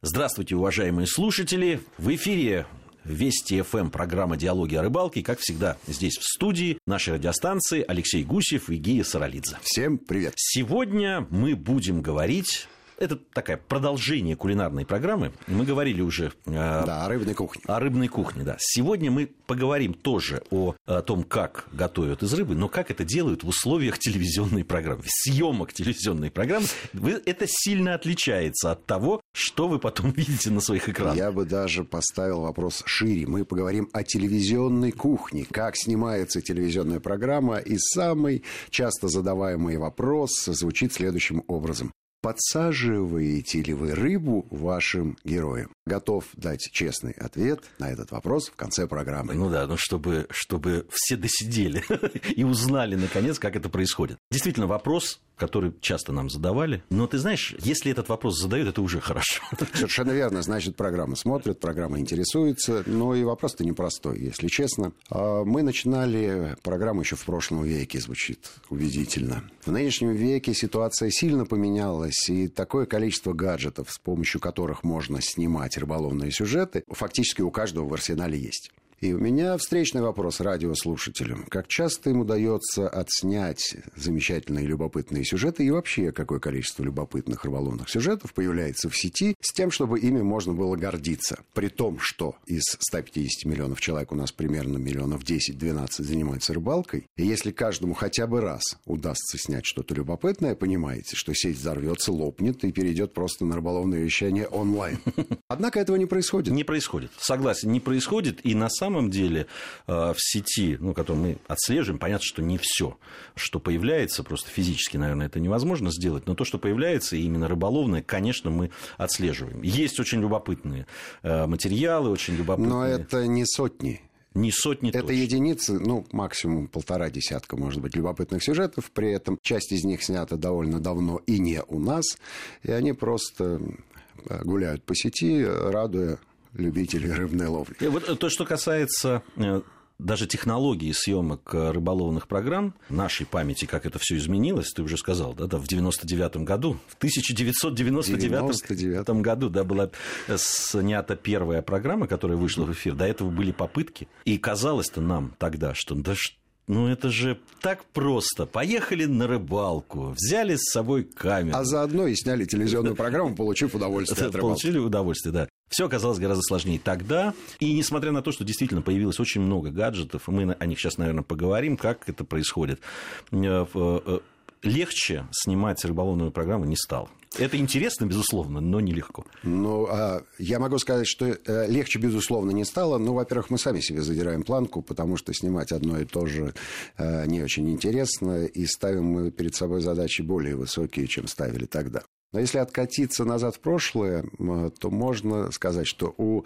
Здравствуйте, уважаемые слушатели. В эфире Вести ФМ, программа «Диалоги о рыбалке». Как всегда, здесь в студии нашей радиостанции Алексей Гусев и Гия Саралидзе. Всем привет. Сегодня мы будем говорить это такое продолжение кулинарной программы. Мы говорили уже э, да, о рыбной кухне. О рыбной кухне, да. Сегодня мы поговорим тоже о, о том, как готовят из рыбы, но как это делают в условиях телевизионной программы, съемок телевизионной программы. Это сильно отличается от того, что вы потом видите на своих экранах. Я бы даже поставил вопрос шире. Мы поговорим о телевизионной кухне, как снимается телевизионная программа. И самый часто задаваемый вопрос звучит следующим образом. Подсаживаете ли вы рыбу вашим героям? Готов дать честный ответ на этот вопрос в конце программы. Ну да, ну чтобы, чтобы все досидели и узнали, наконец, как это происходит. Действительно, вопрос который часто нам задавали. Но ты знаешь, если этот вопрос задают, это уже хорошо. Совершенно верно. Значит, программа смотрит, программа интересуется. Но и вопрос-то непростой, если честно. А мы начинали программу еще в прошлом веке, звучит убедительно. В нынешнем веке ситуация сильно поменялась, и такое количество гаджетов, с помощью которых можно снимать рыболовные сюжеты, фактически у каждого в арсенале есть. И у меня встречный вопрос радиослушателям. Как часто им удается отснять замечательные любопытные сюжеты и вообще какое количество любопытных рыболовных сюжетов появляется в сети с тем, чтобы ими можно было гордиться. При том, что из 150 миллионов человек у нас примерно миллионов 10-12 занимаются рыбалкой. И если каждому хотя бы раз удастся снять что-то любопытное, понимаете, что сеть взорвется, лопнет и перейдет просто на рыболовное вещание онлайн. Однако этого не происходит. Не происходит. Согласен, не происходит. И на самом самом деле э, в сети, ну, которую мы отслеживаем, понятно, что не все, что появляется, просто физически, наверное, это невозможно сделать, но то, что появляется, и именно рыболовное, конечно, мы отслеживаем. Есть очень любопытные э, материалы, очень любопытные... Но это не сотни. Не сотни Это точно. единицы, ну, максимум полтора десятка, может быть, любопытных сюжетов. При этом часть из них снята довольно давно и не у нас. И они просто э, гуляют по сети, радуя любителей рыбной ловли. И вот то, что касается э, даже технологии съемок э, рыболовных программ, нашей памяти, как это все изменилось, ты уже сказал, да, да в 99 году, в 1999 99. году, да, была снята первая программа, которая вышла в эфир. До этого были попытки, и казалось-то нам тогда, что да что ну это же так просто. Поехали на рыбалку, взяли с собой камеру. А заодно и сняли телевизионную программу, получив удовольствие от рыбалки. Получили удовольствие, да. Все оказалось гораздо сложнее тогда. И несмотря на то, что действительно появилось очень много гаджетов, мы о них сейчас, наверное, поговорим, как это происходит, э, э, легче снимать рыболовную программу не стало. Это интересно, безусловно, но нелегко. Ну, а я могу сказать, что э, легче, безусловно, не стало. Ну, во-первых, мы сами себе задираем планку, потому что снимать одно и то же не очень интересно, и ставим мы перед собой задачи более высокие, чем ставили тогда. Но если откатиться назад в прошлое, то можно сказать, что у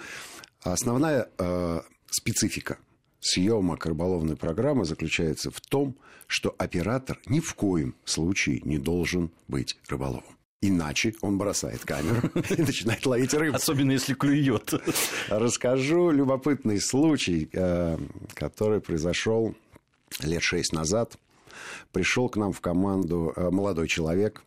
основная э, специфика съемок рыболовной программы заключается в том, что оператор ни в коем случае не должен быть рыболовом. Иначе он бросает камеру и начинает ловить рыбу. Особенно если клюет. Расскажу любопытный случай, э, который произошел лет шесть назад. Пришел к нам в команду э, молодой человек,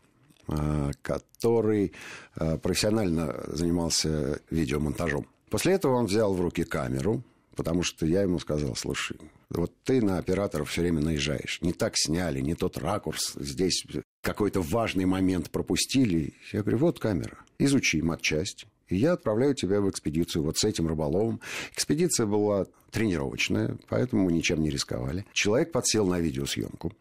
который э, профессионально занимался видеомонтажом. После этого он взял в руки камеру, потому что я ему сказал, слушай, вот ты на операторов все время наезжаешь. Не так сняли, не тот ракурс, здесь какой-то важный момент пропустили. Я говорю, вот камера, изучи матчасть, и я отправляю тебя в экспедицию вот с этим рыболовом. Экспедиция была тренировочная, поэтому мы ничем не рисковали. Человек подсел на видеосъемку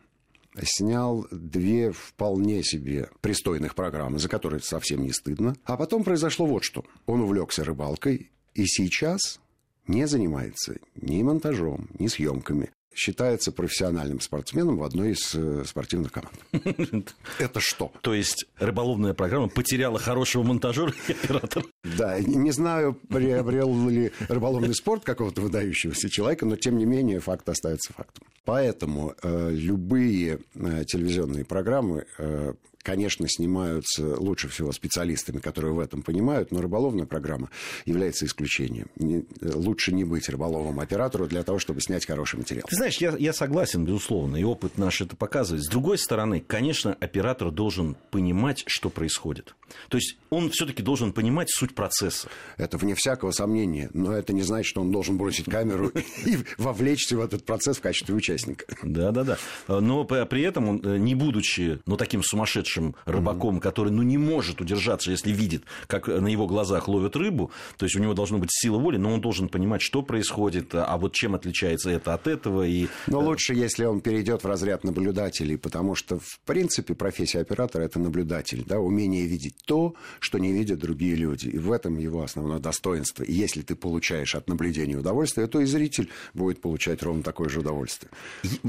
снял две вполне себе пристойных программы, за которые совсем не стыдно. А потом произошло вот что. Он увлекся рыбалкой, и сейчас не занимается ни монтажом, ни съемками. Считается профессиональным спортсменом в одной из э, спортивных команд. Это что? То есть рыболовная программа потеряла хорошего монтажера и оператора? Да, не знаю, приобрел ли рыболовный спорт какого-то выдающегося человека, но тем не менее факт остается фактом. Поэтому э, любые э, телевизионные программы, э, конечно, снимаются лучше всего специалистами, которые в этом понимают, но рыболовная программа является исключением. Не, лучше не быть рыболовым оператору для того, чтобы снять хороший материал. Ты знаешь, я, я согласен, безусловно, и опыт наш это показывает. С другой стороны, конечно, оператор должен понимать, что происходит. То есть он все-таки должен понимать суть процесса. Это вне всякого сомнения, но это не значит, что он должен бросить камеру и вовлечься в этот процесс в качестве участника. Да, да, да. Но при этом он, э, не будучи ну, таким сумасшедшим рыбаком, который ну, не может удержаться, если видит, как на его глазах ловят рыбу, то есть у него должна быть сила воли, но он должен понимать, что происходит, а вот чем отличается это от этого. И... Но э, лучше, если он перейдет в разряд наблюдателей, потому что, в принципе, профессия оператора – это наблюдатель, да, умение видеть то, что не видят другие люди. И в этом его основное достоинство. И если ты получаешь от наблюдения удовольствие, то и зритель будет получать ровно такое же удовольствие.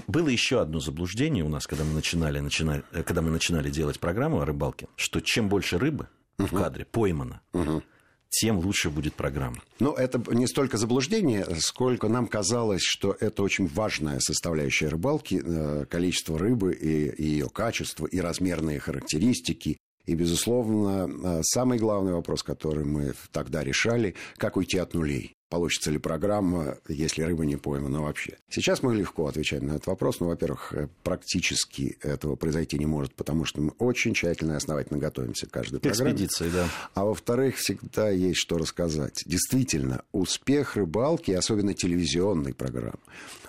Было еще одно заблуждение у нас, когда мы начинали, начинали, э, когда мы начинали делать программу о рыбалке, что чем больше рыбы угу. в кадре поймано, угу тем лучше будет программа. Но это не столько заблуждение, сколько нам казалось, что это очень важная составляющая рыбалки, э, количество рыбы и ее качество, и размерные характеристики, и, безусловно, э, самый главный вопрос, который мы тогда решали, как уйти от нулей. Получится ли программа, если рыба не поймана вообще? Сейчас мы легко отвечаем на этот вопрос. Ну, во-первых, э, практически этого произойти не может, потому что мы очень тщательно и основательно готовимся к каждой программе. Экспедиции, да. А во-вторых, всегда есть что рассказать. Действительно, успех рыбалки, особенно телевизионной программы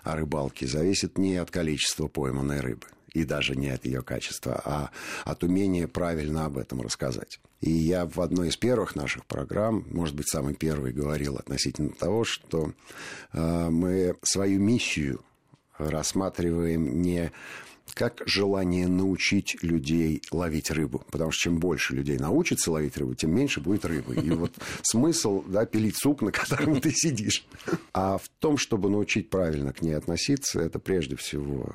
о рыбалке, зависит не от количества пойманной рыбы и даже не от ее качества, а от умения правильно об этом рассказать. И я в одной из первых наших программ, может быть, самый первый, говорил относительно того, что э, мы свою миссию рассматриваем не как желание научить людей ловить рыбу. Потому что чем больше людей научится ловить рыбу, тем меньше будет рыбы. И вот смысл да, пилить сук, на котором ты сидишь. А в том, чтобы научить правильно к ней относиться, это прежде всего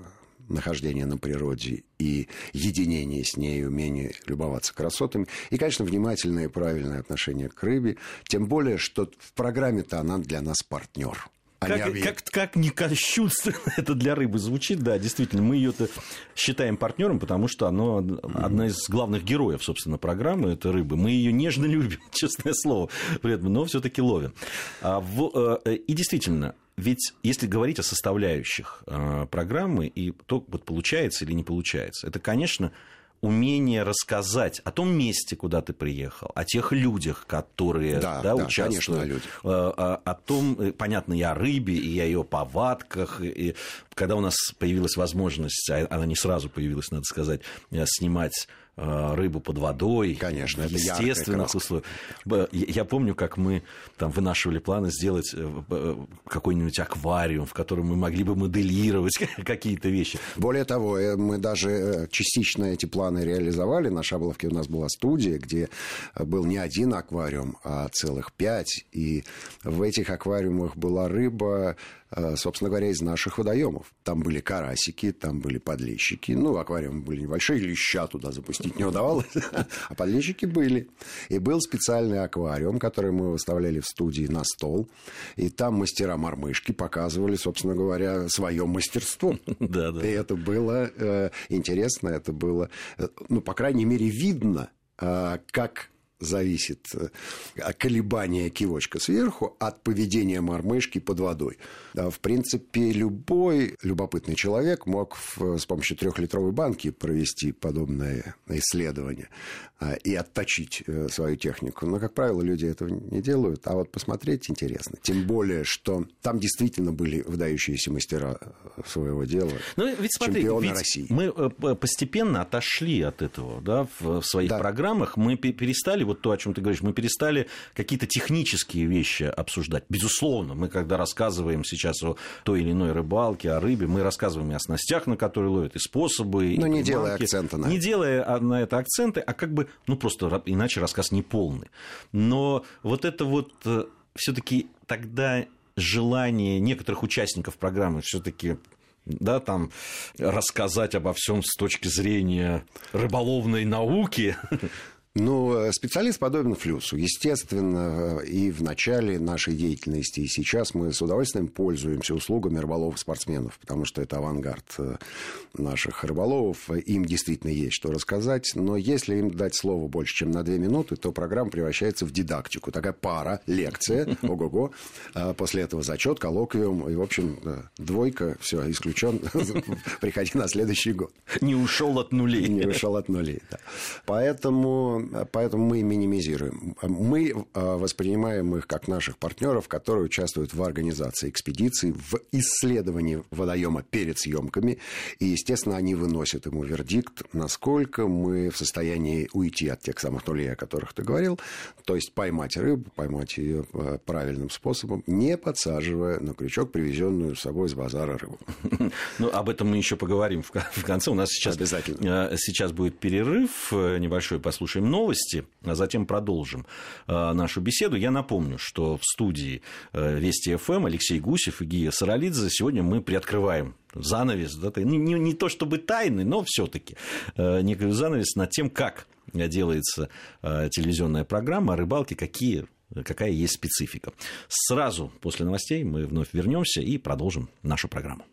нахождение на природе и единение с ней, умение любоваться красотами. И, конечно, внимательное и правильное отношение к рыбе. Тем более, что в программе-то она для нас партнер. А как, не как, как не кощунственно это для рыбы звучит, да, действительно, мы ее считаем партнером, потому что она одна из главных героев, собственно, программы, это рыбы. Мы ее нежно любим, честное слово, при этом, но все-таки ловим. А в, э, и действительно, ведь если говорить о составляющих э, программы и то, вот получается или не получается, это, конечно, умение рассказать о том месте, куда ты приехал, о тех людях, которые да, да, да, участвуют, конечно, о, э, о, том, э, понятно, и о рыбе, и о ее повадках. И, когда у нас появилась возможность, а она не сразу появилась, надо сказать, снимать рыбу под водой. Конечно, в естественных условиях. Я помню, как мы там вынашивали планы сделать э, э, какой-нибудь аквариум, в котором мы могли бы моделировать какие-то вещи. Более того, мы даже частично эти планы реализовали. На Шабловке у нас была студия, где был не один аквариум, а целых пять. И в этих аквариумах была рыба Э, собственно говоря, из наших водоемов. Там были карасики, там были подлещики. Ну, аквариумы были небольшие, леща туда запустить не удавалось. А подлещики были. И был специальный аквариум, который мы выставляли в студии на стол. И там мастера мормышки показывали, собственно говоря, свое мастерство. Да, да. И это было э, интересно, это было, э, ну, по крайней мере, видно, э, как зависит э, колебание кивочка сверху от поведения мормышки под водой. В принципе, любой любопытный человек мог с помощью трехлитровой банки провести подобное исследование а, и отточить э, свою технику. Но, как правило, люди этого не делают. А вот посмотреть интересно. Тем более, что там действительно были выдающиеся мастера э, своего дела. Ну, ведь смотри, чемпионы ведь России. Мы постепенно отошли от этого да, в своих да. программах. Мы перестали вот то, о чем ты говоришь, мы перестали какие-то технические вещи обсуждать. Безусловно, мы когда рассказываем сейчас о той или иной рыбалке, о рыбе, мы рассказываем и о снастях, на которые ловят, и способы. Но и не делая акцента на Не это. делая на это акценты, а как бы, ну просто иначе рассказ не полный. Но вот это вот э, все-таки тогда желание некоторых участников программы все-таки да, там рассказать обо всем с точки зрения рыболовной науки, Ну, специалист подобен флюсу. Естественно, и в начале нашей деятельности, и сейчас мы с удовольствием пользуемся услугами рыболовов-спортсменов, потому что это авангард э, наших рыболовов. Им действительно есть что рассказать. Но если им дать слово больше, чем на две минуты, то программа превращается в дидактику. Такая пара, лекция, ого-го. А после этого зачет, коллоквиум. И, в общем, двойка, все, исключен. Приходи на следующий год. Не ушел от нулей. Не ушел от нулей, да. Поэтому поэтому мы минимизируем. Мы а, воспринимаем их как наших партнеров, которые участвуют в организации экспедиций, в исследовании водоема перед съемками. И, естественно, они выносят ему вердикт, насколько мы в состоянии уйти от тех самых нулей, о которых ты говорил, то есть поймать рыбу, поймать ее а, правильным способом, не подсаживая на крючок привезенную с собой с базара рыбу. Ну, об этом мы еще поговорим в конце. У нас сейчас, Обязательно. Сейчас будет перерыв э, небольшой, послушаем новости, а затем продолжим э, нашу беседу. Я напомню, что в студии э, Вести ФМ Алексей Гусев и Гия Саралидзе сегодня мы приоткрываем занавес, да, не, не, не то чтобы тайный, но все-таки э, некий занавес над тем, как делается телевизионная программа о рыбалке, какие какая есть специфика. Сразу после новостей мы вновь вернемся и продолжим нашу программу.